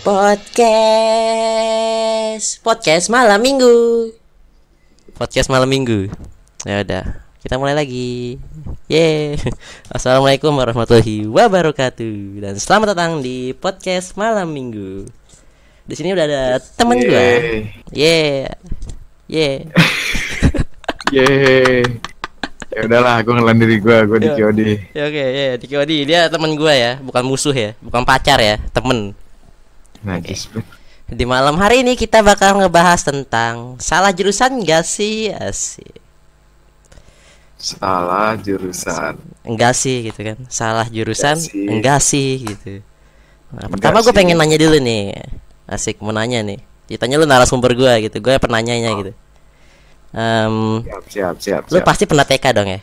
Podcast. Podcast malam minggu. Podcast malam minggu. Ya udah Kita mulai lagi. Yeay. Assalamualaikum warahmatullahi wabarakatuh. Dan selamat datang di Podcast malam minggu. Di sini udah ada temen gue Yeay. Yeah Yeah Yeay. Ya udahlah, gue ngelan diri gue, gue di. Kiodi. Ya oke ya Diki Odi Dia temen gue ya Bukan musuh ya Bukan pacar ya Temen Najis. bro. Di malam hari ini kita bakal ngebahas tentang Salah jurusan gak sih Asik Salah jurusan. enggak sih gitu kan salah jurusan Enggak sih. enggak sih gitu nah, pertama gue pengen nanya dulu nih asik mau nanya nih ditanya lu narasumber gue gitu gue penanyanya gitu Em, Siap, siap, siap. lu siap. pasti pernah TK dong ya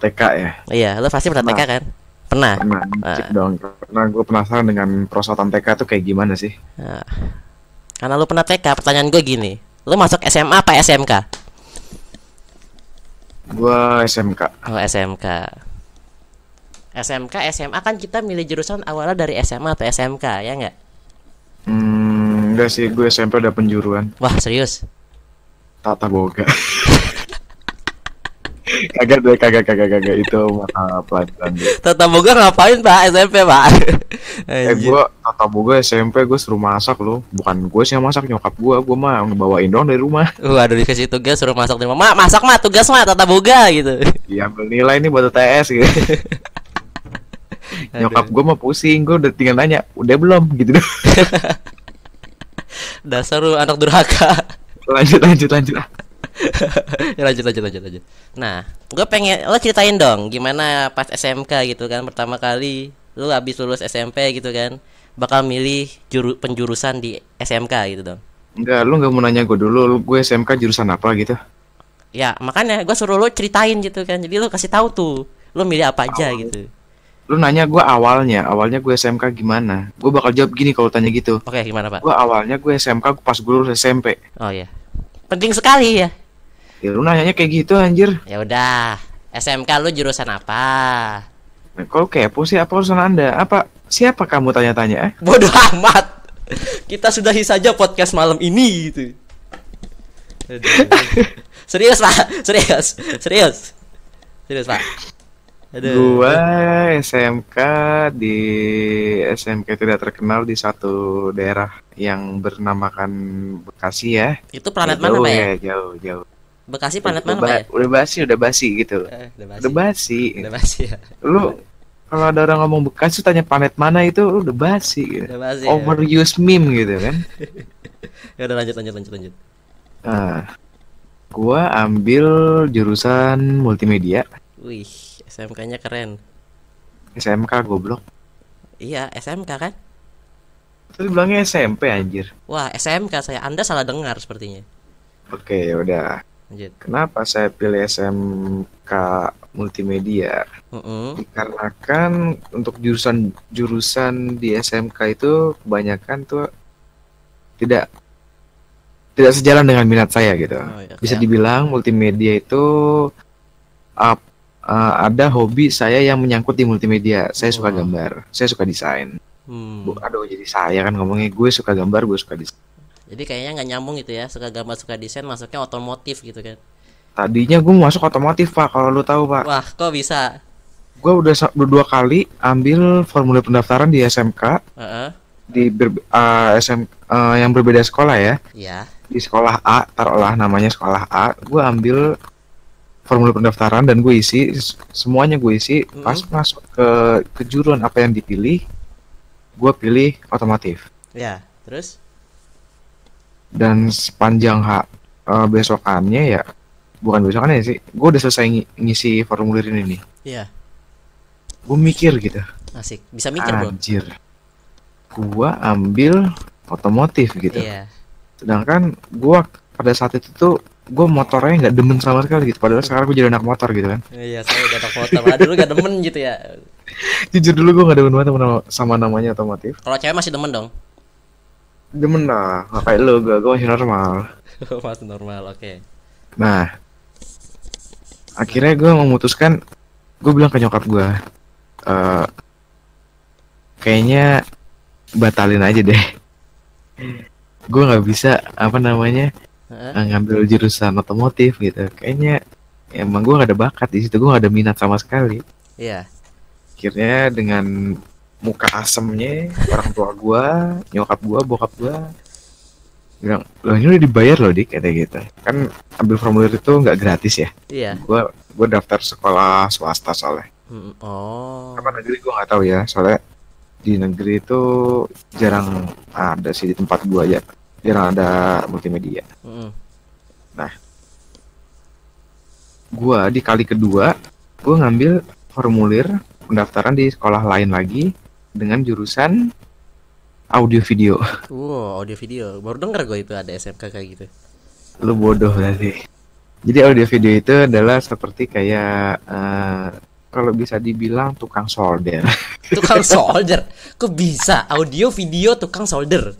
TK ya? iya lu pasti pernah TK kan pernah Pernah, Ah. cek dong. Karena gue penasaran dengan perosotan TK tuh kayak gimana sih? Nah, karena lu pernah TK pertanyaan gue gini lu masuk SMA apa SMK Gue SMK. oh SMK SMK SMA kan kita milih jurusan awalnya dari SMA atau SMK ya enggak Hmm, enggak sih, gue SMP udah penjuruan. wah serius Tata boga. kagak deh, kagak, kagak, kagak. Itu mata pelajaran. deh. Tata Boga ngapain pak SMP pak? Eh, gue tata boga SMP gue suruh masak loh. Bukan gue sih yang masak, nyokap gue. Gue mah ngebawain doang dari rumah. Waduh dikasih tugas suruh masak di rumah. Mak masak mah tugas mah Tata Boga gitu. Iya ambil nilai nih buat UTS gitu. Nyokap gue mah pusing, gue udah tinggal nanya, udah belum gitu dong. Dasar lu anak durhaka. lanjut lanjut lanjut. Ya, lanjut lanjut lanjut lanjut. Nah, gue pengen lo ceritain dong gimana pas SMK gitu kan pertama kali lu habis lulus SMP gitu kan bakal milih juru penjurusan di SMK gitu dong. Enggak, lu nggak mau nanya gue dulu, lu gue SMK jurusan apa gitu? Ya makanya gue suruh lu ceritain gitu kan. Jadi lu kasih tahu tuh lu milih apa aja gitu. Lu nanya gue awalnya, awalnya gue SMK gimana? Gue bakal jawab gini kalau tanya gitu. Oke gimana pak? Gue awalnya gue SMK pas gue lulus SMP. Oh ya. Penting sekali ya. Ya lu nanyanya kayak gitu anjir. Ya udah, SMK lu jurusan apa? Nah, kalau kepo sih apa urusan anda? Apa siapa kamu tanya-tanya? Eh? Bodoh amat. Kita sudahi saja podcast malam ini gitu. Serius pak, serius, serius, serius pak. Aduh. Gua SMK di SMK tidak terkenal di satu daerah yang bernamakan Bekasi ya. Itu planet Jauh mana pak ya? Jauh, jauh. Bekasi planet udah, mana pak ya? udah basi, udah basi gitu. Eh, udah basi. Udah basi. Udah basi ya. Lu kalau ada orang ngomong Bekasi tanya planet mana itu lu udah basi gitu. Udah basi. Ya. Overuse meme gitu kan. ya udah lanjut lanjut lanjut lanjut. Nah, gua ambil jurusan multimedia Wih, SMK-nya keren. SMK goblok. Iya, SMK kan? Tadi bilangnya SMP anjir. Wah, SMK saya. Anda salah dengar sepertinya. Oke, udah. Lanjut. Kenapa saya pilih SMK multimedia? Mm-mm. Dikarenakan untuk jurusan jurusan di SMK itu kebanyakan tuh tidak tidak sejalan dengan minat saya gitu. Oh, iya. Bisa Kayak- dibilang multimedia itu up- uh, ada hobi saya yang menyangkut di multimedia. Saya suka Oh. gambar, saya suka desain. Hmm. Bu, aduh jadi saya kan ngomongnya gue suka gambar, gue suka desain. Jadi kayaknya nggak nyambung gitu ya, suka gambar suka desain masuknya otomotif gitu kan. Tadinya gue masuk otomotif pak, kalau lu tahu pak. Wah, kok bisa? Gue udah dua kali ambil formulir pendaftaran di SMK Heeh. di ber, uh, SM uh, yang berbeda sekolah ya. Ya. Di sekolah A, taruhlah namanya sekolah A, gue ambil formulir pendaftaran dan gue isi semuanya gue isi. Mm-mm. Pas masuk ke kejuruan apa yang dipilih, gue pilih otomotif. Ya, terus? Dan sepanjang hak uh, besokannya ya, bukan besokannya sih, gue udah selesai ng- ngisi formulir ini nih. Iya, Gue mikir gitu, asik. Bisa mikir, Bro. anjir, gue ambil otomotif gitu. Iya. sedangkan gua pada saat itu tuh gue motornya nggak demen sama sekali gitu padahal sekarang gue jadi anak motor gitu kan Iya, saya udah anak motor. Lah dulu gak demen gitu ya. jujur dulu gue nggak demen banget sama, nama- sama namanya otomotif Kalau cewek masih demen dong. demen lah nggak kayak lo gue gue masih normal masih normal, oke. nah akhirnya gue memutuskan gue bilang ke nyokap gue eh kayaknya batalin aja deh gue nggak bisa apa namanya Heeh. eh, ngambil jurusan otomotif gitu kayaknya emang gue nggak ada bakat di situ gue nggak ada minat sama sekali Iya. Akhirnya dengan muka asemnya orang tua gue nyokap gue bokap gue bilang loh ini udah dibayar loh dik kata gitu kan ambil formulir itu nggak gratis ya Iya. gue gue daftar sekolah swasta soalnya Mm, Oh. apa negeri gue nggak tahu ya soalnya di negeri itu jarang ada sih di tempat gue aja jarang ada multimedia Mm-mm. gue di kali kedua gue ngambil formulir pendaftaran di sekolah lain lagi dengan jurusan audio video Wow, audio video. Baru denger gue itu ada SMK kayak gitu. lu bodoh berarti jadi audio video itu adalah seperti kayak eh, kalau bisa dibilang tukang solder Tukang solder. Kok bisa audio video tukang solder?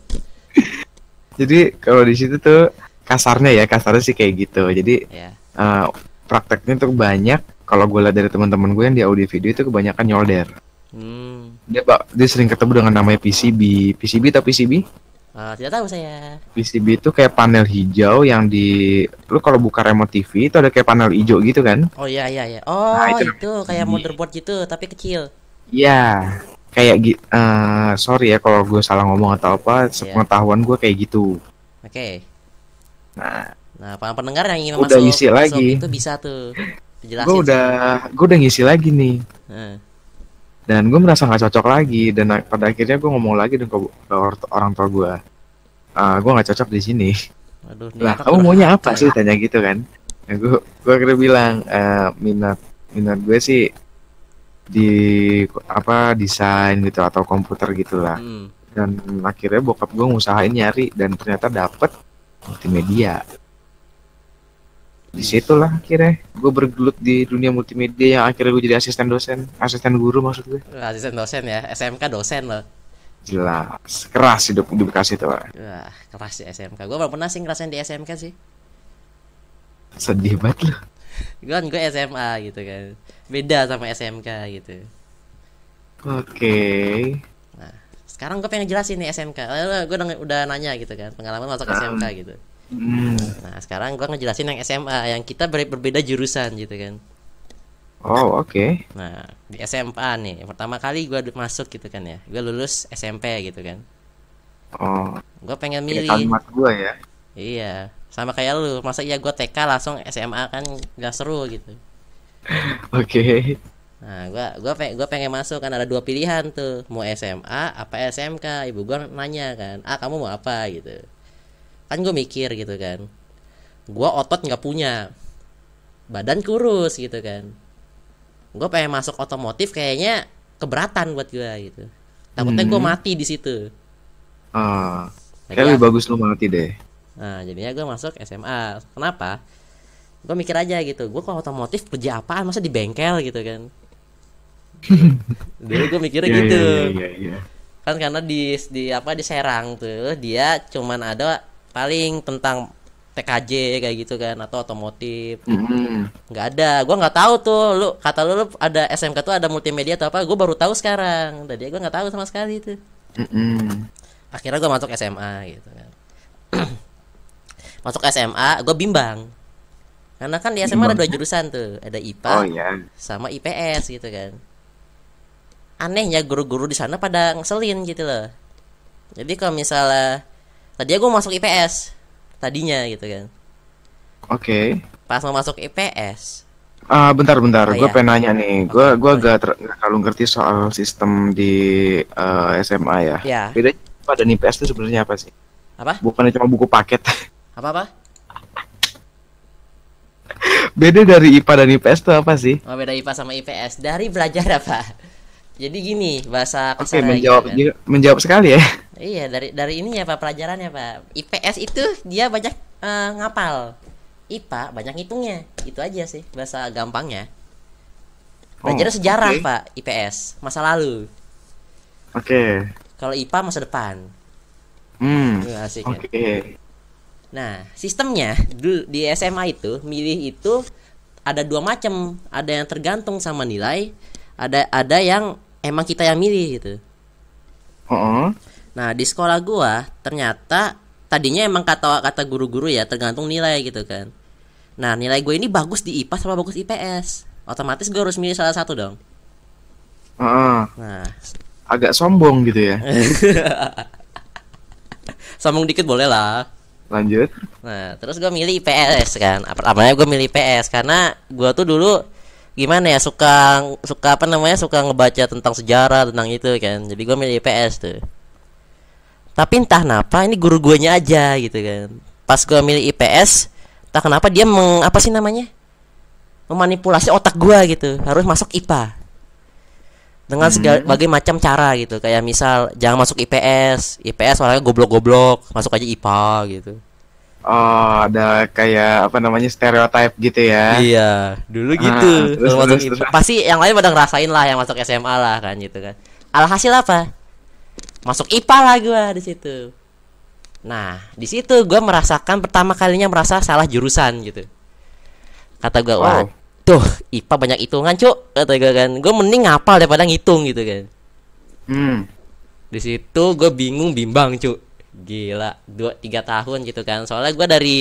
jadi kalau di situ tuh kasarnya ya kasarnya sih kayak gitu jadi Ya. eh, prakteknya tuh banyak kalau gue lihat dari teman-teman gue yang di audio video itu kebanyakan nyolder Hmm. dia pak dia sering ketemu dengan namanya PCB PCB atau PCB Ah, tidak tahu saya. PCB itu kayak panel hijau yang di lu kalau buka remote TV itu ada kayak panel hijau gitu kan Oh iya iya iya. Oh, Nah, itu itu, kayak motherboard gitu tapi kecil. Iya kayak eh, sorry ya kalau gue salah ngomong atau apa Iya. sepengetahuan gue kayak gitu Oke. nah Nah, para pendengar yang ingin Udah masuk, ngisi masuk lagi. itu bisa tuh dijelasin. gue udah gue udah ngisi lagi nih. Heeh. dan gue merasa nggak cocok lagi. Dan pada akhirnya gue ngomong lagi dengan ke, ke or- orang tua gue ah gue nggak cocok di sini. Aduh, lah kamu maunya apa sih? Tanya gitu kan. Nah, gue gue akhirnya bilang eh, minat minat gue sih di apa desain gitu atau komputer gitulah. Hmm. dan akhirnya bokap gue ngusahain nyari dan ternyata dapet multimedia di situlah akhirnya gue bergelut di dunia multimedia yang akhirnya gue jadi asisten dosen asisten guru maksud gue Asisten dosen ya, SMK dosen loh. jelas keras hidup di Bekasi tuh Pak. Wah, keras ya SMK. Gue belum pernah sih ngerasain di SMK sih. sedih banget loh Gue kan gue SMA gitu kan. Beda sama SMK gitu. oke Sekarang gue pengen jelasin nih SMK. Eh, gue udah, udah nanya gitu kan, pengalaman masuk SMK gitu. Hmm. Nah, sekarang gue ngejelasin yang SMA, yang kita ber- berbeda jurusan gitu kan. oh oke Nah, di SMA nih, pertama kali gue masuk gitu kan ya. Gue lulus SMP gitu kan. oh Gue pengen milih. gue ya Iya, sama kayak lu. Masa iya gue TK langsung SMA kan gak seru gitu. oke Nah, gua gua pe gua pengen masuk kan ada dua pilihan tuh, mau SMA apa SMK. Ibu gua nanya kan, "Ah, kamu mau apa?" gitu. Kan gue mikir gitu kan. Gua otot nggak punya. Badan kurus gitu kan. Gua pengen masuk otomotif kayaknya keberatan buat gua gitu. Takutnya Hmm. mati di situ. ah Nah, kayak lebih bagus lu mati deh Nah, jadinya gue masuk SMA. Kenapa? Gue mikir aja gitu. Gue kalau otomotif kerja apaan? Masa di bengkel gitu kan? Dulu gue mikirnya Iya, gitu. iya, iya, iya. Kan karena di di apa di Serang tuh dia cuman ada paling tentang TKJ kayak gitu kan atau otomotif. Mm-mm. nggak ada. Gue nggak tahu tuh. Lu kata lu, lu ada SMK tuh ada multimedia atau apa? Gue baru tahu sekarang. Tadi gue nggak tahu sama sekali itu. Mm-mm. akhirnya gue masuk SMA gitu kan masuk SMA gue bimbang karena kan di SMA ada dua jurusan tuh ada IPA oh ya sama IPS gitu kan anehnya guru-guru di sana pada ngeselin gitu loh jadi kalau misalnya tadi gue masuk IPS tadinya gitu kan oke pas mau masuk IPS Ah, bentar, bentar. Oh, gue iya. pengen nanya nih. Gue gua boleh. agak ter- terlalu ngerti soal sistem di eh, SMA ya. ya Bedanya IPA dan IPS itu sebenarnya apa sih? apa Bukannya cuma buku paket. apa apa Beda dari IPA dan IPS itu apa sih? oh beda IPA sama IPS dari belajar apa jadi gini bahasa Oke, kasarnya gitu menjawab kan. juga- menjawab sekali ya. Iya dari dari ini ya pak pelajarannya pak IPS itu dia banyak eh, ngapal IPA banyak ngitungnya itu aja sih bahasa gampangnya belajar Oh, sejarah oke. pak IPS masa lalu Oke. kalau IPA masa depan Hmm. Iya, asik Oke. kan? nah sistemnya dulu di SMA itu milih itu ada dua macam ada yang tergantung sama nilai ada ada yang emang kita yang milih gitu Oh. Nah di sekolah gua ternyata tadinya emang kata kata guru-guru ya tergantung nilai gitu kan. Nah nilai gue ini bagus di IPA sama bagus IPS. Otomatis gue harus milih salah satu dong. Heeh. Nah agak sombong gitu ya. sombong dikit boleh lah. Lanjut. Nah terus gue milih IPS kan. Pertamanya gue milih IPS karena gue tuh dulu gimana ya suka suka apa namanya suka ngebaca tentang sejarah tentang itu kan. Jadi gue milih IPS tuh. Tapi entah kenapa ini guru guanya aja gitu kan. Pas gue milih IPS, entah kenapa dia meng apa sih namanya? memanipulasi otak gua gitu. Harus masuk IPA dengan segala bagai macam cara gitu kayak misal jangan masuk IPS IPS orangnya goblok-goblok masuk aja IPA gitu Oh, ada kayak apa namanya stereotip gitu ya. iya dulu gitu Ah, terus, masuk terus, IPA. terus. pasti yang lain pada ngerasain lah yang masuk SMA lah kan gitu kan alhasil apa masuk IPA lah gua di situ nah di situ gua merasakan pertama kalinya merasa salah jurusan gitu kata gua wah Wow. tuh IPA banyak hitungan cuk kata gua kan gua mending ngapal daripada ngitung gitu kan Hmm. di situ gue bingung bimbang cu gila dua tiga tahun gitu kan. Soalnya gue dari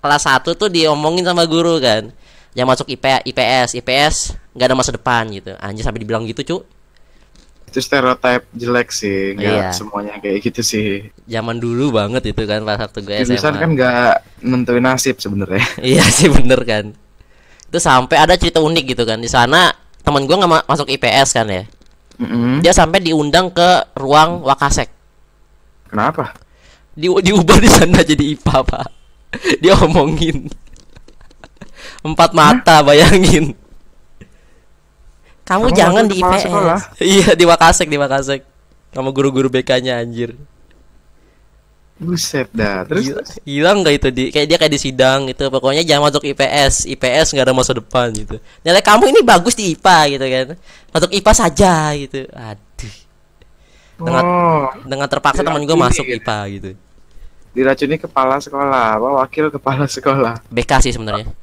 kelas 1 tuh diomongin sama guru kan. Yang masuk IP, IPS IPS nggak ada masa depan gitu. Anjir sampai dibilang gitu cu. Itu stereotip jelek sih, nggak Iya. semuanya kayak gitu sih. zaman dulu banget itu kan pas waktu gue Jurusan SMA kan nggak nentuin nasib sebenarnya. iya sih bener kan. Itu sampai ada cerita unik gitu kan. Di sana teman gue nggak ma- masuk IPS kan ya. Mm-mm. dia sampai diundang ke ruang wakasek Kenapa? di diubah di sana jadi IPA pak. Dia omongin. Empat mata bayangin. Kamu Kamu jangan di IPS sekolah? iya di Wakasek di Wakasek. Sama guru-guru BK-nya anjir. Buset dah. Terus? Gila- hilang nggak itu? Di kayak dia kayak di sidang gitu. Pokoknya jangan masuk IPS IPS nggak ada masa depan gitu. Nilai kamu ini bagus di IPA gitu kan. Masuk IPA saja gitu. Aduh dengan oh, dengan terpaksa teman gue masuk gitu. IPA gitu diracuni kepala sekolah, apa wakil kepala sekolah. BK sih sebenarnya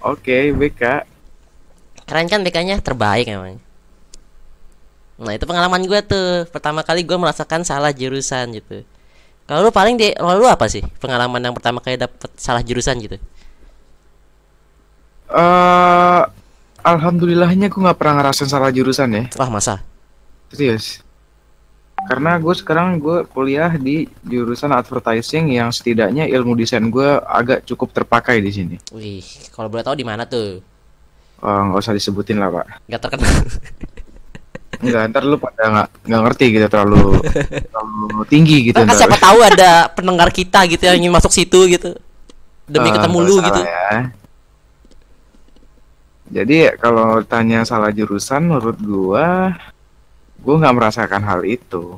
Oke, BK. Keren kan BK-nya terbaik emang. Nah itu pengalaman gue tuh pertama kali gue merasakan salah jurusan gitu. Kalau lu paling di kalau lu apa sih pengalaman yang pertama kali dapet salah jurusan gitu? Eh, alhamdulillahnya gue nggak pernah ngerasain salah jurusan ya, Wah masa? serius. Karena gue sekarang gue kuliah di jurusan advertising yang setidaknya ilmu desain gue agak cukup terpakai di sini. Wih kalau boleh tahu di mana tuh? Oh, nggak usah disebutin lah pak. Gak terkenal. Enggak, ntar lu pada nggak nggak ngerti gitu terlalu terlalu tinggi gitu. kan siapa tahu ada pendengar kita gitu yang ingin masuk situ gitu. Demi Eh, ketemu lu gitu. ya. Jadi kalau tanya salah jurusan menurut gua gua nggak merasakan hal itu.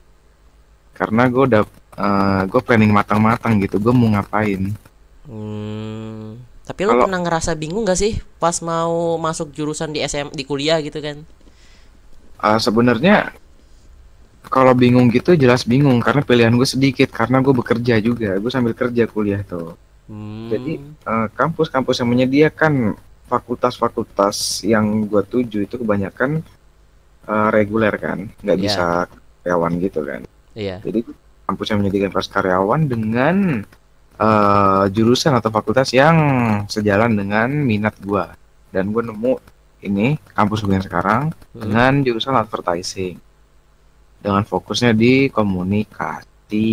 Karena gua udah eh, gua planning matang-matang gitu, gua mau ngapain. Hmm, tapi lu Kalau- pernah ngerasa bingung gak sih pas mau masuk jurusan di SM di kuliah gitu kan? Eh, sebenarnya kalau bingung gitu jelas bingung karena pilihan gue sedikit karena gue bekerja juga, gue sambil kerja kuliah tuh. Hmm, Jadi eh, kampus-kampus yang menyediakan fakultas-fakultas yang gua tuju itu kebanyakan eh, reguler kan, nggak Iya. bisa karyawan gitu kan. iya. Jadi kampus yang menyediakan kelas karyawan dengan eh, jurusan atau fakultas yang sejalan dengan minat gua. Dan gue nemu ini kampus gue yang sekarang Hmm. dengan jurusan advertising. Dengan fokusnya di komunikasi.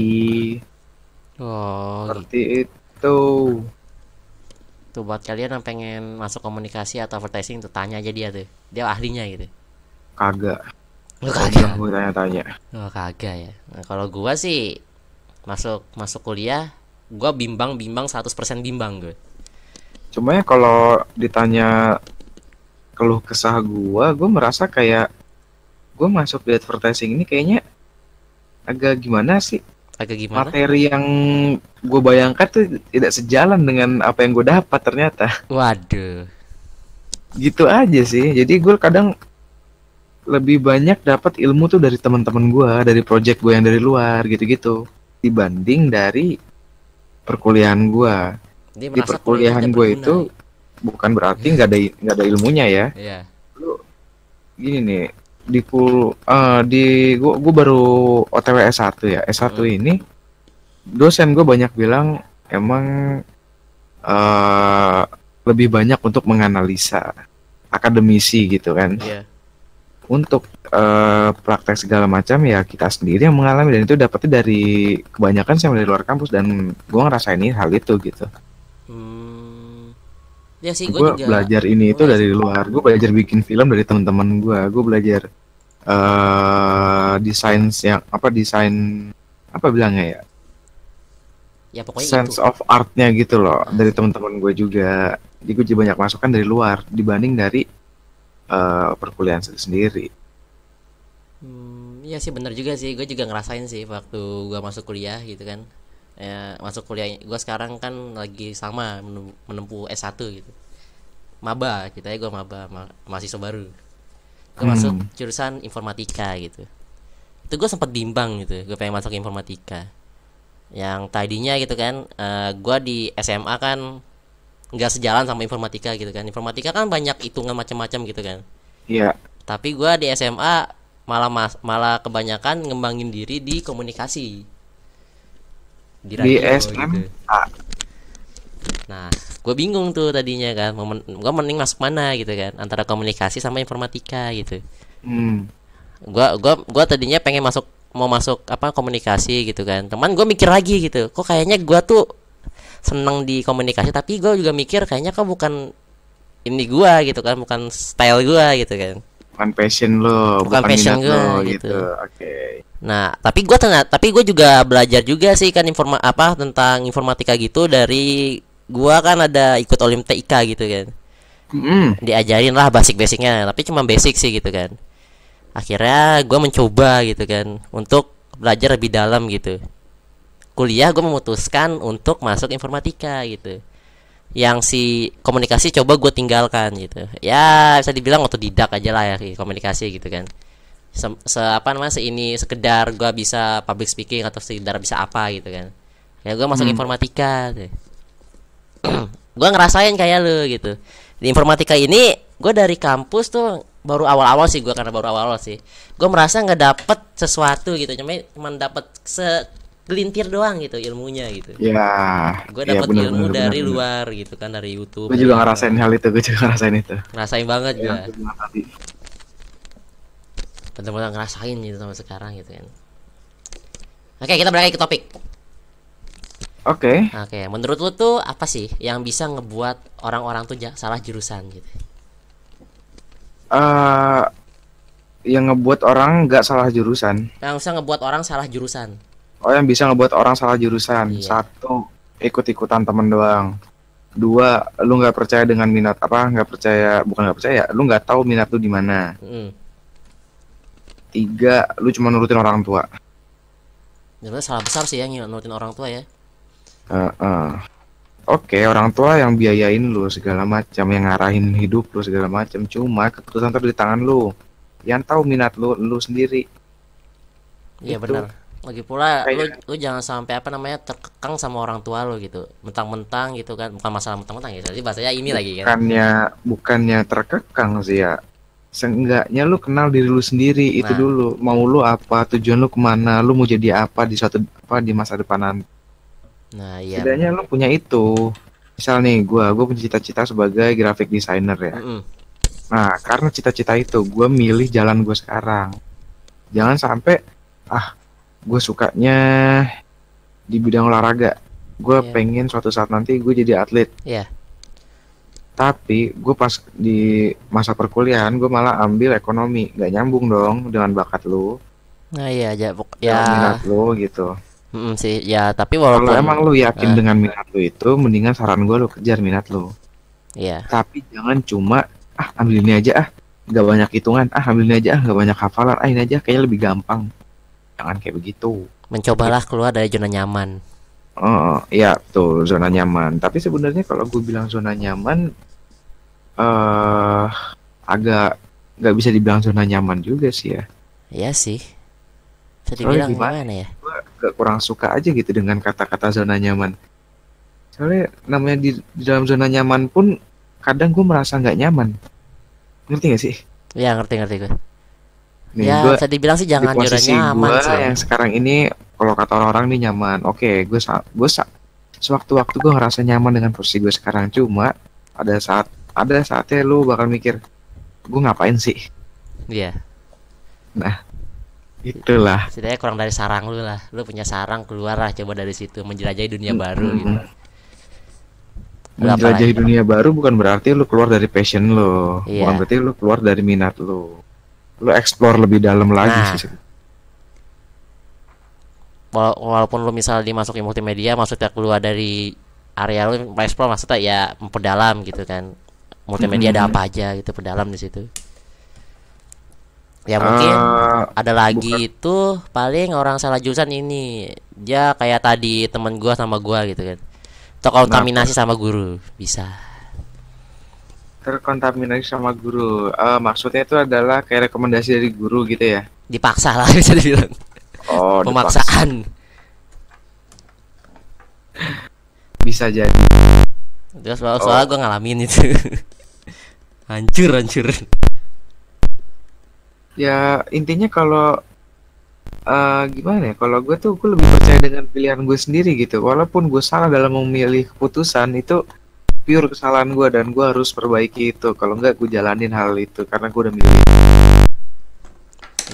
Oh, gitu. Seperti itu. Tuh buat kalian yang pengen masuk komunikasi atau advertising tuh tanya aja dia tuh. Dia ahlinya gitu. Kagak. Lu Kagak gue tanya-tanya. Oh, kagak ya. Nah, kalau gua sih masuk masuk kuliah, gua bimbang-bimbang 100% bimbang gue. Cuma ya kalau ditanya keluh kesah gua, gua merasa kayak gua masuk di advertising ini kayaknya agak gimana sih? Agak gimana? Materi yang gue bayangkan tuh tidak sejalan dengan apa yang gue dapat ternyata. Waduh. Gitu aja sih. Jadi gue kadang lebih banyak dapat ilmu tuh dari teman-teman gua, dari project gue yang dari luar gitu-gitu dibanding dari perkuliahan gua. Dia Di perkuliahan gue itu bukan berarti nggak ada nggak ada ilmunya ya. Iya. gini nih di kul eh, di gua gua baru OTW S1 ya. S1 Hmm. ini dosen gue banyak bilang emang eh lebih banyak untuk menganalisa akademisi gitu kan. Iya. Untuk eh, praktek segala macam ya kita sendiri yang mengalami dan itu dapetnya dari kebanyakan sih dari luar kampus dan gua ngerasain hal itu gitu. Hmm. Ya sih gue gue juga. belajar ini itu dari luar gue belajar bikin film dari teman-teman gue gue belajar eh desain yang apa desain apa bilangnya ya Ya pokoknya sense itu. of artnya gitu loh Hmm. dari teman-teman gue juga jadi gue banyak masukan dari luar dibanding dari eh perkuliahan sendiri Hmm, iya sih bener juga sih. Gue juga ngerasain sih waktu gue masuk kuliah gitu kan. Ya, masuk kuliah gue sekarang kan lagi sama menem- menempuh S1 gitu. Maba, kita ya gue maba, ma- mahasiswa baru. Gue Hmm. masuk jurusan informatika gitu. Itu gue sempat bimbang gitu, gue pengen masuk informatika. Yang tadinya gitu kan, eh gue di SMA kan nggak sejalan sama informatika gitu kan. Informatika kan banyak hitungan macam-macam gitu kan. Iya. Tapi gua di SMA malah mas malah kebanyakan ngembangin diri di komunikasi. Di di radio SM gitu. nah gue bingung tuh tadinya kan. Gua mending masuk mana gitu kan. Antara komunikasi sama informatika gitu. Hmm. gua gua gua tadinya pengen masuk mau masuk apa komunikasi gitu kan. Teman gue mikir lagi gitu. Kok kayaknya gua tuh seneng di komunikasi tapi gue juga mikir kayaknya kok bukan ini gua gitu kan bukan style gua gitu kan bukan passion lo Bukan passion minat gua, lo, gitu. gitu oke Nah, tapi gua tengah, tapi gue juga belajar juga sih kan informa apa tentang informatika gitu dari gua kan ada ikut olim TIK gitu kan. Hmm. Diajarin lah basic-basicnya, tapi cuma basic sih gitu kan. Akhirnya gua mencoba gitu kan untuk belajar lebih dalam gitu. Kuliah gue memutuskan untuk masuk informatika gitu. Yang si komunikasi coba gue tinggalkan gitu. Ya bisa dibilang otodidak aja lah ya komunikasi gitu kan se, se- apa namanya se ini sekedar gua bisa public speaking atau sekedar bisa apa gitu kan ya gua masuk Hmm. informatika tuh. gua ngerasain kayak lu gitu di informatika ini gua dari kampus tuh baru awal-awal sih gua karena baru awal-awal sih gua merasa nggak dapet sesuatu gitu cuma cuma dapet segelintir doang gitu ilmunya gitu. Ya gue ya, dapet bener, ilmu bener, dari bener, bener. luar gitu kan dari YouTube. gue juga ngerasain hal itu gue juga ngerasain itu. Ngerasain banget bilang tadi. bener-bener ngerasain gitu sampai sekarang gitu kan. Oke kita balik ke topik. Oke. Oke menurut lu tuh apa sih yang bisa ngebuat orang-orang tuh salah jurusan gitu? Eh yang ngebuat orang nggak salah jurusan. Yang bisa ngebuat orang salah jurusan oh yang bisa ngebuat orang salah jurusan Iya. satu ikut-ikutan temen doang dua lu nggak percaya dengan minat apa nggak percaya bukan nggak percaya lu nggak tahu minat lu di mana Mm. tiga lu cuma nurutin orang tua Sebenarnya salah besar sih yang nurutin orang tua ya Eh, eh. Oke, orang tua yang biayain lu segala macam, yang ngarahin hidup lu segala macam. Cuma keputusan di tangan lu. Yang tahu minat lu lu sendiri. iya benar lagi pula lu, Kayak- lu jangan sampai apa namanya terkekang sama orang tua lu gitu mentang-mentang gitu kan bukan masalah mentang-mentang ya jadi bahasanya ini lagi kan Bukannya bukannya terkekang sih ya. Seenggaknya lu kenal diri lu sendiri itu Nah. dulu. Mau lu apa, tujuan lu ke mana, lu mau jadi apa di suatu apa di masa depan nanti. nah iya Setidaknya lu punya itu. Misal nih, gua gua punya cita-cita sebagai graphic designer ya. Mm-mm. Nah, karena cita-cita itu, gue milih jalan gue sekarang. Jangan sampai, ah, gue sukanya di bidang olahraga. Gue Iya. pengen suatu saat nanti gue jadi atlet. Iya. Tapi gue pas di masa perkuliahan, gue malah ambil ekonomi. Gak nyambung dong dengan bakat lu, nah iya aja ya minat lu gitu. mm, sih ya tapi Kalau walaupun emang lu yakin Ah. dengan minat lu itu, mendingan saran gue lu kejar minat lu. iya Tapi jangan cuma, ah ambil ini aja ah. Gak banyak hitungan, ah ambil ini aja ah. Gak banyak hafalan, ah ini aja kayaknya lebih gampang. Jangan kayak begitu. mencobalah keluar dari zona nyaman Oh, iya tuh zona nyaman. Tapi sebenarnya kalau gue bilang zona nyaman, eh agak nggak bisa dibilang zona nyaman juga sih ya. Iya sih. Bisa dibilang gimana? gimana ya? Gak kurang suka aja gitu dengan kata-kata zona nyaman. Soalnya namanya di, di dalam zona nyaman pun kadang gue merasa nggak nyaman. Ngerti gak sih? Iya ngerti ngerti gue. Nih ya gua bisa dibilang sih di jangan nyuruh posisi nyaman gua sih. yang sekarang ini kalau kata orang-orang nih nyaman. Oke gue sa gue sa sewaktu-waktu gue ngerasa nyaman dengan posisi gue sekarang. Cuma ada saat ada saatnya lu bakal mikir gue ngapain sih? Iya. Itulah. Setidaknya kurang dari sarang lu lah. Lu punya sarang keluar lah coba dari situ. Menjelajahi dunia baru Mm-mm. gitu menjelajahi dunia baru bukan berarti lu keluar dari passion lu. Iya. bukan berarti lu keluar dari minat lu lu explore lebih dalam lagi Nah. sih Wala- walaupun lu misalnya dimasukin multimedia maksudnya keluar dari area lu explore maksudnya ya memperdalam gitu kan. Multimedia ada Mm-mm. apa aja gitu perdalam di situ. Ya mungkin Eh, ada lagi itu paling orang salah jurusan ini. Dia kayak tadi temen gua sama gua gitu kan. Atau kontaminasi sama guru bisa terkontaminasi sama guru. Eh, maksudnya itu adalah kayak rekomendasi dari guru gitu ya? Dipaksa lah bisa dibilang. Oh dipaksa. pemaksaan. Bisa jadi. Terus soal, Oh. soal gua ngalamin itu. Hancur hancur. Ya intinya kalau eh gimana ya? Kalau gue tuh gue lebih percaya dengan pilihan gue sendiri gitu. Walaupun gue salah dalam memilih keputusan itu pure kesalahan gue dan gue harus perbaiki itu. Kalau enggak gue jalanin hal itu karena gue udah milih.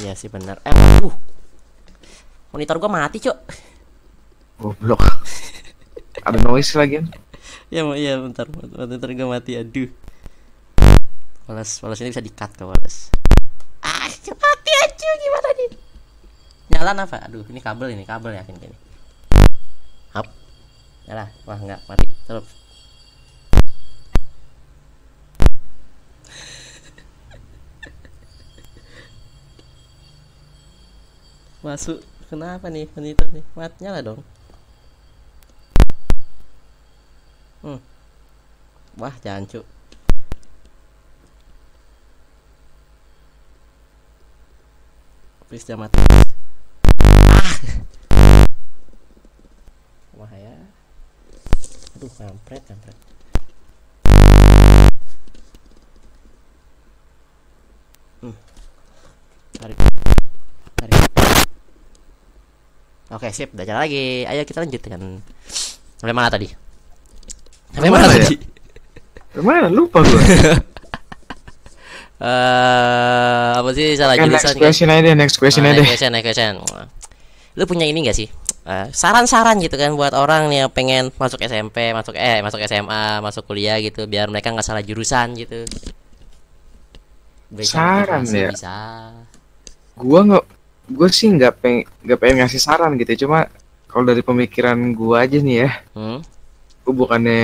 Iya sih benar. Eh waduh monitor gua mati cok goblok. Ada noise lagi. Ya mau iya bentar. Monitor gua mati aduh. Wallace Wallace ini bisa di cut ke Wallace ah mati aja gimana nih? Nyala apa aduh ini kabel ini kabel yakin gini. Hap. Nyala. Wah enggak mati. Terus masuk. Kenapa nih monitor nih? Mat nyala dong. Hmm. wah jangan cuk please jangan mati. Ah! Wah ya aduh kampret kampret. Hmm. tarik. Tarik oke sip udah jalan lagi ayo kita lanjutkan sampai mana tadi sampai mana Mana ya? tadi Mana lupa gue. Eh apa sih salah jurusan next question aja deh, next question Ah, aja next deh. question, next question. Lu punya ini gak sih? Eh, saran-saran gitu kan buat orang yang pengen masuk SMP, masuk eh masuk SMA, masuk kuliah gitu biar mereka nggak salah jurusan gitu. Berikan Saran ya? Bisa. Gua nggak, gue sih nggak peng, nggak pengen ngasih saran gitu. Cuma kalau dari pemikiran gua aja nih ya, Hmm? gue bukannya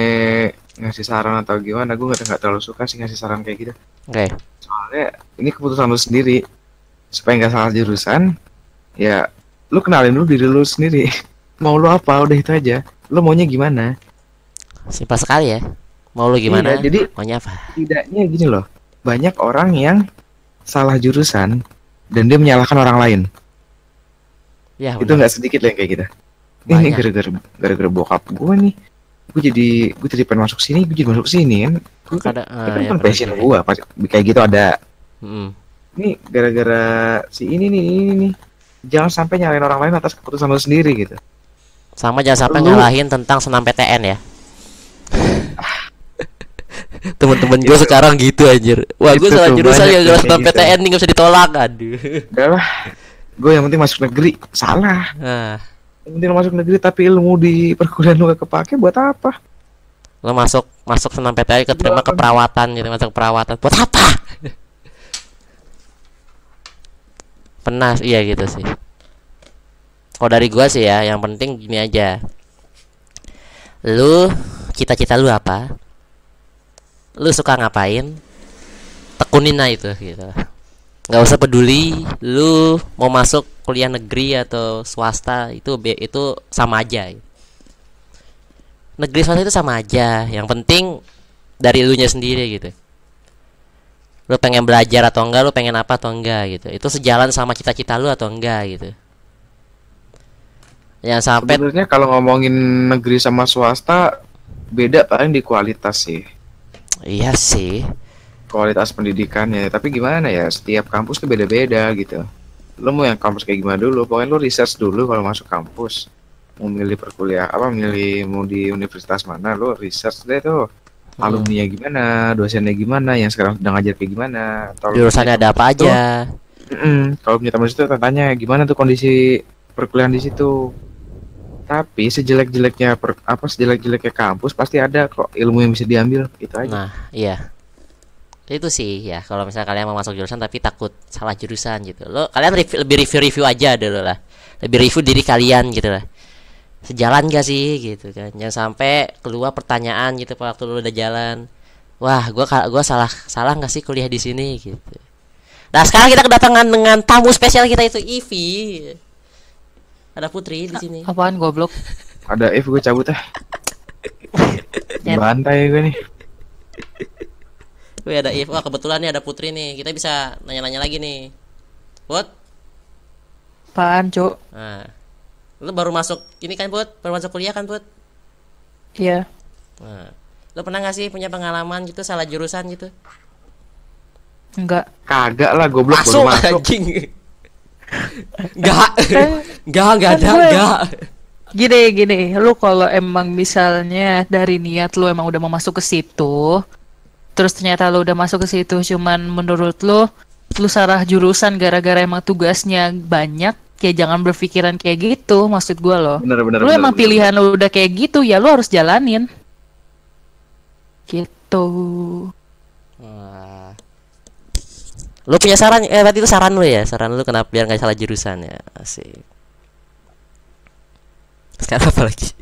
ngasih saran atau gimana, gue nggak terlalu suka sih ngasih saran kayak gitu. Oke. Soalnya ini keputusan lu sendiri. Supaya nggak salah jurusan, ya lu kenalin dulu diri lu sendiri. Mau lu apa, udah itu aja. Lu maunya gimana? Simpel sekali ya. Mau lu gimana? Iya, jadi Maunya apa? tidaknya gini loh. Banyak orang yang salah jurusan dan dia menyalahkan orang lain. Ya, itu nggak sedikit loh yang kayak gitu. Ini Banyak. gara-gara gara-gara bokap gue nih. Gue jadi gue jadi pengen masuk sini, gue jadi masuk sini kan. Gue kan, ya, kan pernah passion gue, pas kayak gitu ada. Mm-mm. Ini gara-gara si ini nih, ini nih. Jangan sampai nyalain orang lain atas keputusan lo sendiri gitu. Sama jangan sampai Lu- nyalahin tentang senam PTN ya. Temen-temen gue sekarang gitu anjir. Wah, gue salah jurusan ya kayak senam gitu. PTN nih gak bisa ditolak. Aduh. Lah. Gue yang penting masuk negeri, salah. Nah, Yang penting lo masuk negeri tapi ilmu di perkuliahan lo gak kepake buat apa? lo masuk masuk senam PTN keterima Iya. keperawatan gitu, masuk keperawatan. Buat apa? Pernah iya gitu sih. Kalau dari gua sih ya, yang penting gini aja. Lu cita-cita lu apa? Lu suka ngapain? Tekunin aja itu gitu. nggak usah peduli lu mau masuk kuliah negeri atau swasta itu itu sama aja negeri swasta itu sama aja yang penting dari lu nya sendiri gitu lu pengen belajar atau enggak lu pengen apa atau enggak gitu itu sejalan sama cita-cita lu atau enggak gitu jangan sampai Sebenarnya kalau ngomongin negeri sama swasta beda paling di kualitas sih. Iya sih. Kualitas pendidikannya tapi gimana ya setiap kampus tuh beda-beda gitu. Lo mau yang kampus kayak gimana dulu? Pokoknya lo research dulu kalau masuk kampus. Mau milih perkuliah apa milih mau di universitas mana lo research deh tuh. Hmm. alumni gimana dosennya gimana yang sekarang sedang ngajar kayak gimana. Atau lo Jurusannya ada apa aja? mm-mm, kalau punya teman situ tanya gimana tuh kondisi perkuliahan di situ tapi sejelek-jeleknya apa sejelek-jeleknya kampus pasti ada kok ilmu yang bisa diambil itu aja Nah, iya. Itu sih ya, kalau misalnya kalian mau masuk jurusan tapi takut salah jurusan gitu. Lo kalian revi- lebih review-review aja dulu lah. Lebih review diri kalian gitu lah. Sejalan gak sih gitu kan. Jangan sampai keluar pertanyaan gitu waktu lu udah jalan. Wah, gua gua salah salah gak sih kuliah di sini gitu. Nah, sekarang kita kedatangan dengan tamu spesial kita itu Ivi. Ada Putri di sini. Apaan goblok? ada if gue cabut ah Nyet. bantai gue nih Wih, ada Ivi. Wah, kebetulan nih ada Putri nih. Kita bisa nanya-nanya lagi nih. Put, Apaan, Cuk? Nah, lu baru masuk ini kan Put? Baru masuk kuliah kan Put? Iya. Nah, lu pernah gak sih punya pengalaman gitu salah jurusan gitu? Enggak. kagak lah goblok baru masuk anjing. Gak, gak, gak ada, gue- gak. Gini, gini. Lu kalau emang misalnya dari niat lu emang udah mau masuk ke situ, terus ternyata lu udah masuk ke situ, cuman menurut lu, lu salah jurusan gara-gara emang tugasnya banyak, ya jangan berpikiran kayak gitu, maksud gua loh. bener bener Lu bener, emang bener. pilihan lu udah kayak gitu, ya lu harus jalanin. Gitu. Wah. Lu punya saran? Eh, berarti itu saran lu ya? Saran lu kenapa biar gak salah jurusan ya? Asik. Sekarang apa lagi?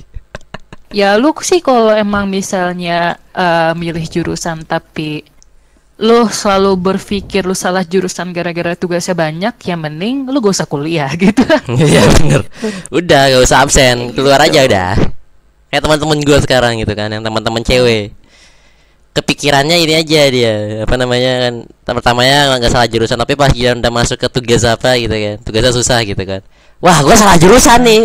Ya lu sih kalau emang misalnya eh, milih jurusan tapi lu selalu berpikir lu salah jurusan gara-gara tugasnya banyak, ya mending lu gak usah kuliah gitu. Iya bener Udah gak usah absen Keluar aja udah Kayak teman-teman gue sekarang gitu kan Yang teman-teman cewek Kepikirannya ini aja dia. Apa namanya kan Pertamanya nggak salah jurusan Tapi pas dia udah masuk ke tugas apa gitu kan Tugasnya susah gitu kan. Wah gue salah jurusan nih.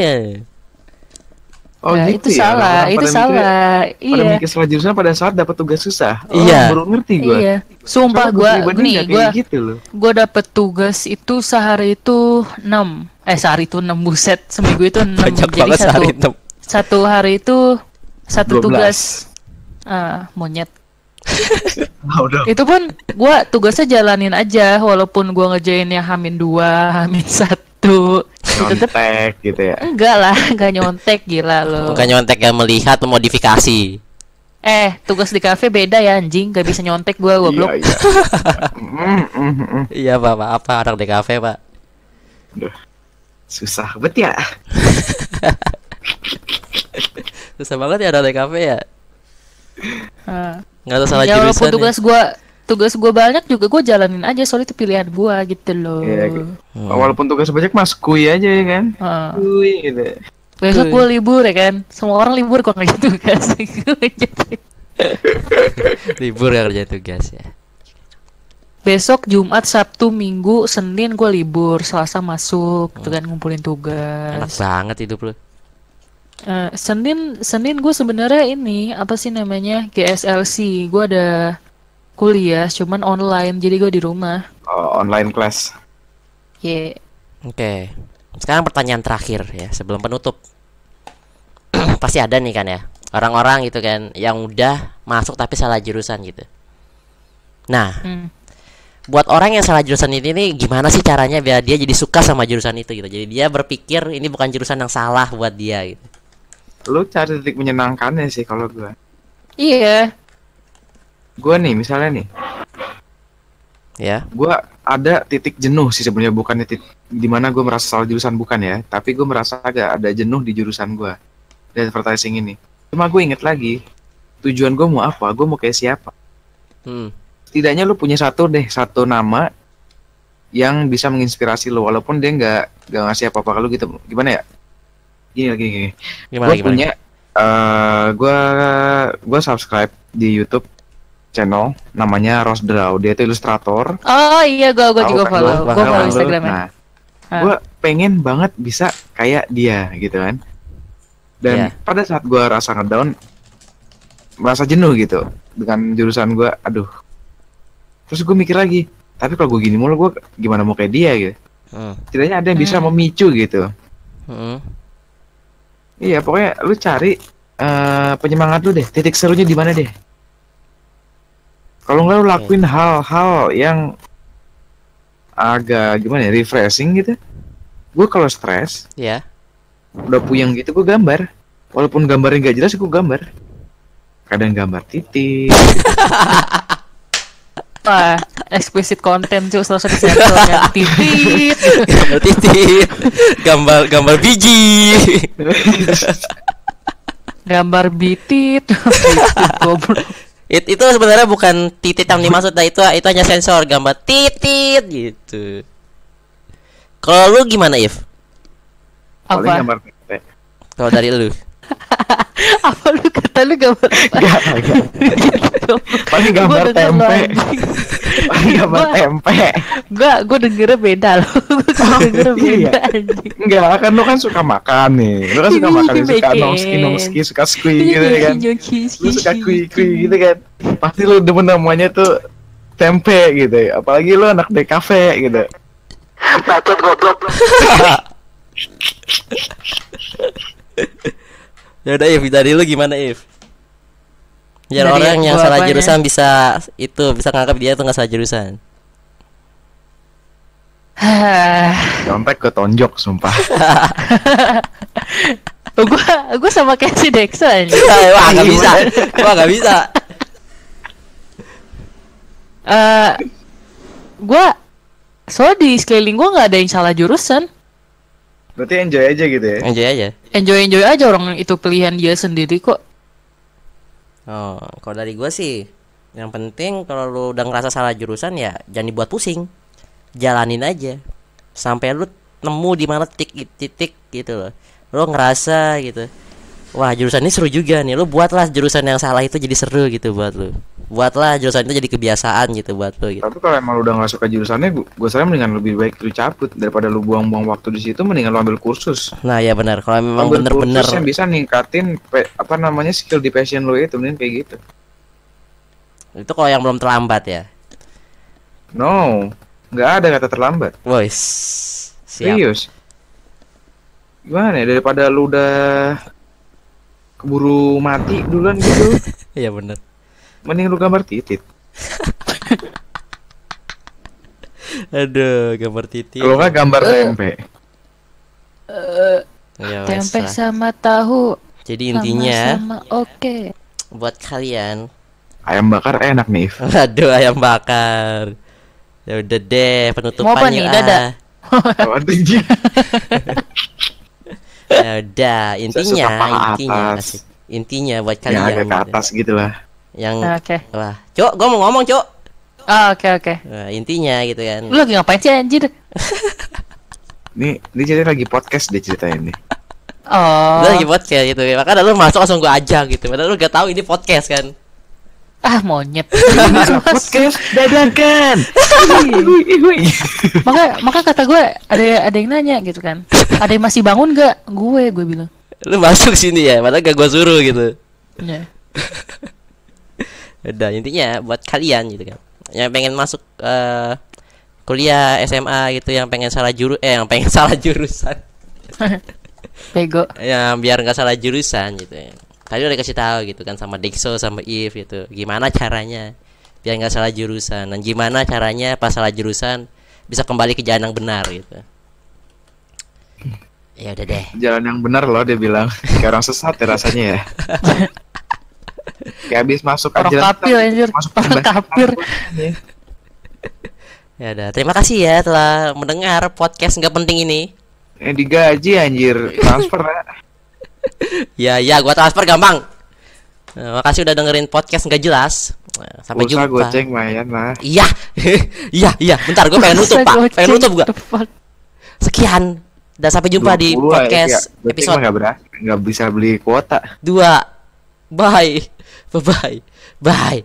Oh Nah, gitu itu ya? salah, itu pada mikir- salah. pada Iya. mikir salah jurusan pada saat dapat tugas susah. Oh, Iya. baru ngerti gue Iya. Sumpah pribadi nih, kayak gitu loh. gua dapet tugas itu sehari itu 6 eh sehari itu 6 buset. Seminggu itu 6 Banyak jadi banget satu sehari itu satu hari itu satu 12. tugas. Ah monyet Ah, udah. Itu pun gua tugasnya jalanin aja walaupun gua ngerjain yang hamin dua hamin satu. Tetep nyontek gitu ya? Enggak lah enggak nyontek gila lo. Bukan nyontek yang melihat modifikasi. Eh tugas di kafe beda ya anjing. Gak bisa nyontek gua goblok. iya, iya. Pak, pak. Apa anak di kafe pak. Duh. susah bet ya. Susah banget ya anak di kafe ya? Ah. Nggak tahu salah ya walaupun jurusan ya. tugas gua tugas gua banyak juga gua jalanin aja soalnya itu pilihan gua gitu loh. Iya, gitu. Hmm. walaupun tugas banyak mas kuy aja ya kan? Ah. kuy gitu. Besok gua libur ya kan? Semua orang libur kok nggak gitu tugas. Libur ya kerja tugas ya. Besok Jumat Sabtu Minggu Senin gua libur Selasa masuk gitu kan ngumpulin Enak tugas banget hidup lu Eh, Senin Senin gue sebenarnya ini apa sih namanya GSLC gue ada kuliah cuman online jadi gue di rumah Oh, online class ya Oke. Sekarang pertanyaan terakhir ya sebelum penutup. Pasti ada nih kan ya orang-orang gitu kan yang udah masuk tapi salah jurusan gitu. Nah, Hmm. buat orang yang salah jurusan ini nih gimana sih caranya biar dia jadi suka sama jurusan itu gitu. Jadi dia berpikir ini bukan jurusan yang salah buat dia gitu. Lu cari titik menyenangkannya sih kalau gua. Iya. Gua nih misalnya nih. Ya. gua ada titik jenuh sih sebenarnya bukannya titik di mana gue merasa salah jurusan bukan ya. Tapi gue merasa agak ada jenuh di jurusan gua. Dari advertising ini. Cuma gue inget lagi tujuan gue mau apa gue mau kayak siapa. Hmm. setidaknya lu punya satu deh satu nama yang bisa menginspirasi lo walaupun dia nggak nggak ngasih apa apa ke lu gitu. Gimana ya gini lagi gini Gimana gue gimana? punya eh gue gue subscribe di YouTube channel namanya Rose Draw dia itu ilustrator oh iya gue gue juga kan follow gue follow lu? Instagramnya Nah, Ah. gue pengen banget bisa kayak dia gitu kan. Dan Iya. pada saat gue rasa ngedown, merasa jenuh gitu dengan jurusan gue. Aduh, terus gue mikir lagi tapi kalau gue gini mulu gue gimana mau kayak dia gitu Hmm. setidaknya ada yang bisa Hmm. memicu gitu Hmm. Iya pokoknya lu cari eh, penyemangat lu deh. Titik serunya di mana deh? Kalau nggak lu lakuin hal-hal yang agak gimana ya refreshing gitu. Gue kalau stres Ya. udah puyeng gitu gue gambar. Walaupun gambarnya nggak jelas gue gambar. Kadang gambar titik Wah, explicit content cuy, selalu disensor yang titit. gambar titik gambar gambar biji. Gambar bitit. It- itu sebenarnya bukan titit yang dimaksud. Nah itu itu hanya sensor. Gambar titit gitu. Kalau lu gimana If? Apa? kalau dari lu Apa lu kata lu gambar apa? Nggak, nggak. paling gambar Gua lo, tempe paling gambar Gua- tempe Gua gua dengernya beda loh. Gua dengernya iya. beda anjing. Enggak, kan lu kan suka makan nih. Lu kan suka makan, suka nongski nongski, suka squee gitu ya kan. Lu suka kui kui gitu kan. Pasti lu demen namanya tuh tempe gitu ya. Apalagi lu anak DKV gitu. Bacot goblok. Ya udah If dari lu gimana If biar Dari orang yang salah apanya? jurusan bisa itu bisa nganggap dia tuh nggak salah jurusan Nyontek ke tonjok sumpah. gua gua sama kayak si Dexo anjing. wah nggak bisa wah nggak bisa Eh gua soalnya di sekeliling gua nggak ada yang salah jurusan. Berarti enjoy aja gitu ya. enjoy aja. Enjoy enjoy aja orang itu pilihan dia sendiri kok. oh kalau dari gua sih yang penting kalau lu udah ngerasa salah jurusan ya jangan dibuat pusing. Jalanin aja. Sampai lu nemu di mana titik titik gitu loh. Lu ngerasa gitu. Wah jurusan ini seru juga nih. Lu buatlah jurusan yang salah itu jadi seru gitu buat lu buatlah jurusan itu jadi kebiasaan gitu buat lu gitu Tapi kalau emang lu udah nggak suka jurusannya, gua, gua saran mendingan lebih baik lu cabut daripada lu buang-buang waktu di situ. Mendingan lu ambil kursus. nah ya benar kalau memang bener-bener yang bisa ningkatin apa namanya skill di passion lu itu, mending kayak gitu. itu kalau yang belum terlambat ya No, nggak ada kata terlambat. Boys siap Serius. Gimana ya daripada lu udah keburu mati duluan gitu, iya bener mending lu gambar titit. aduh gambar titik Kalau nggak gambar tempe. ya, wes Tempe lah. sama tahu. jadi intinya Sama, oke. buat kalian Ayam bakar enak nih. Aduh ayam bakar ya udah deh penutupannya Mau apa nih? Dada? ah. Ya udah intinya intinya asik. intinya buat yang kalian agak ke atas gitu lah. Yang Oke. wah cok gue mau ngomong cok Ah, oke oke. Nah, intinya gitu kan Lu lagi ngapain sih anjir? Nih, ini jadi lagi podcast dia ceritain nih. Oh. Lu lagi podcast gitu makanya lu masuk langsung gue ajak gitu padahal lu gak tahu ini podcast kan Ah, monyet. podcast dadakan. maka maka kata gue ada ada yang nanya gitu kan. Ada yang masih bangun gak? Gue gue bilang. lu masuk sini ya padahal gak gue suruh gitu Ya. udah intinya buat kalian gitu kan. Yang pengen masuk eh, kuliah SMA gitu yang pengen salah juru eh yang pengen salah jurusan. Bego. yang biar nggak salah jurusan gitu ya. Tadi udah kasih tahu gitu kan sama Dexo sama If gitu. Gimana caranya biar nggak salah jurusan? Dan gimana caranya pas salah jurusan bisa kembali ke jalan yang benar gitu. Ya udah deh. Jalan yang benar loh dia bilang. Kayak orang sesat ya rasanya ya. Kayak habis masuk Orang aja kapir anjir. masuk kapir. ya udah terima kasih ya telah mendengar podcast nggak penting ini Eh digaji anjir transfer ya. ya ya gua transfer gampang Nah, makasih udah dengerin podcast nggak jelas Nah, sampai Pulsa jumpa goceng lumayan lah. iya iya iya bentar gue pengen nutup pak pengen nutup gua sekian dan sampai jumpa di 20 lah, podcast ya. Episode mah nggak beras, nggak bisa beli kuota. 2 Bye. Bye-bye. Bye.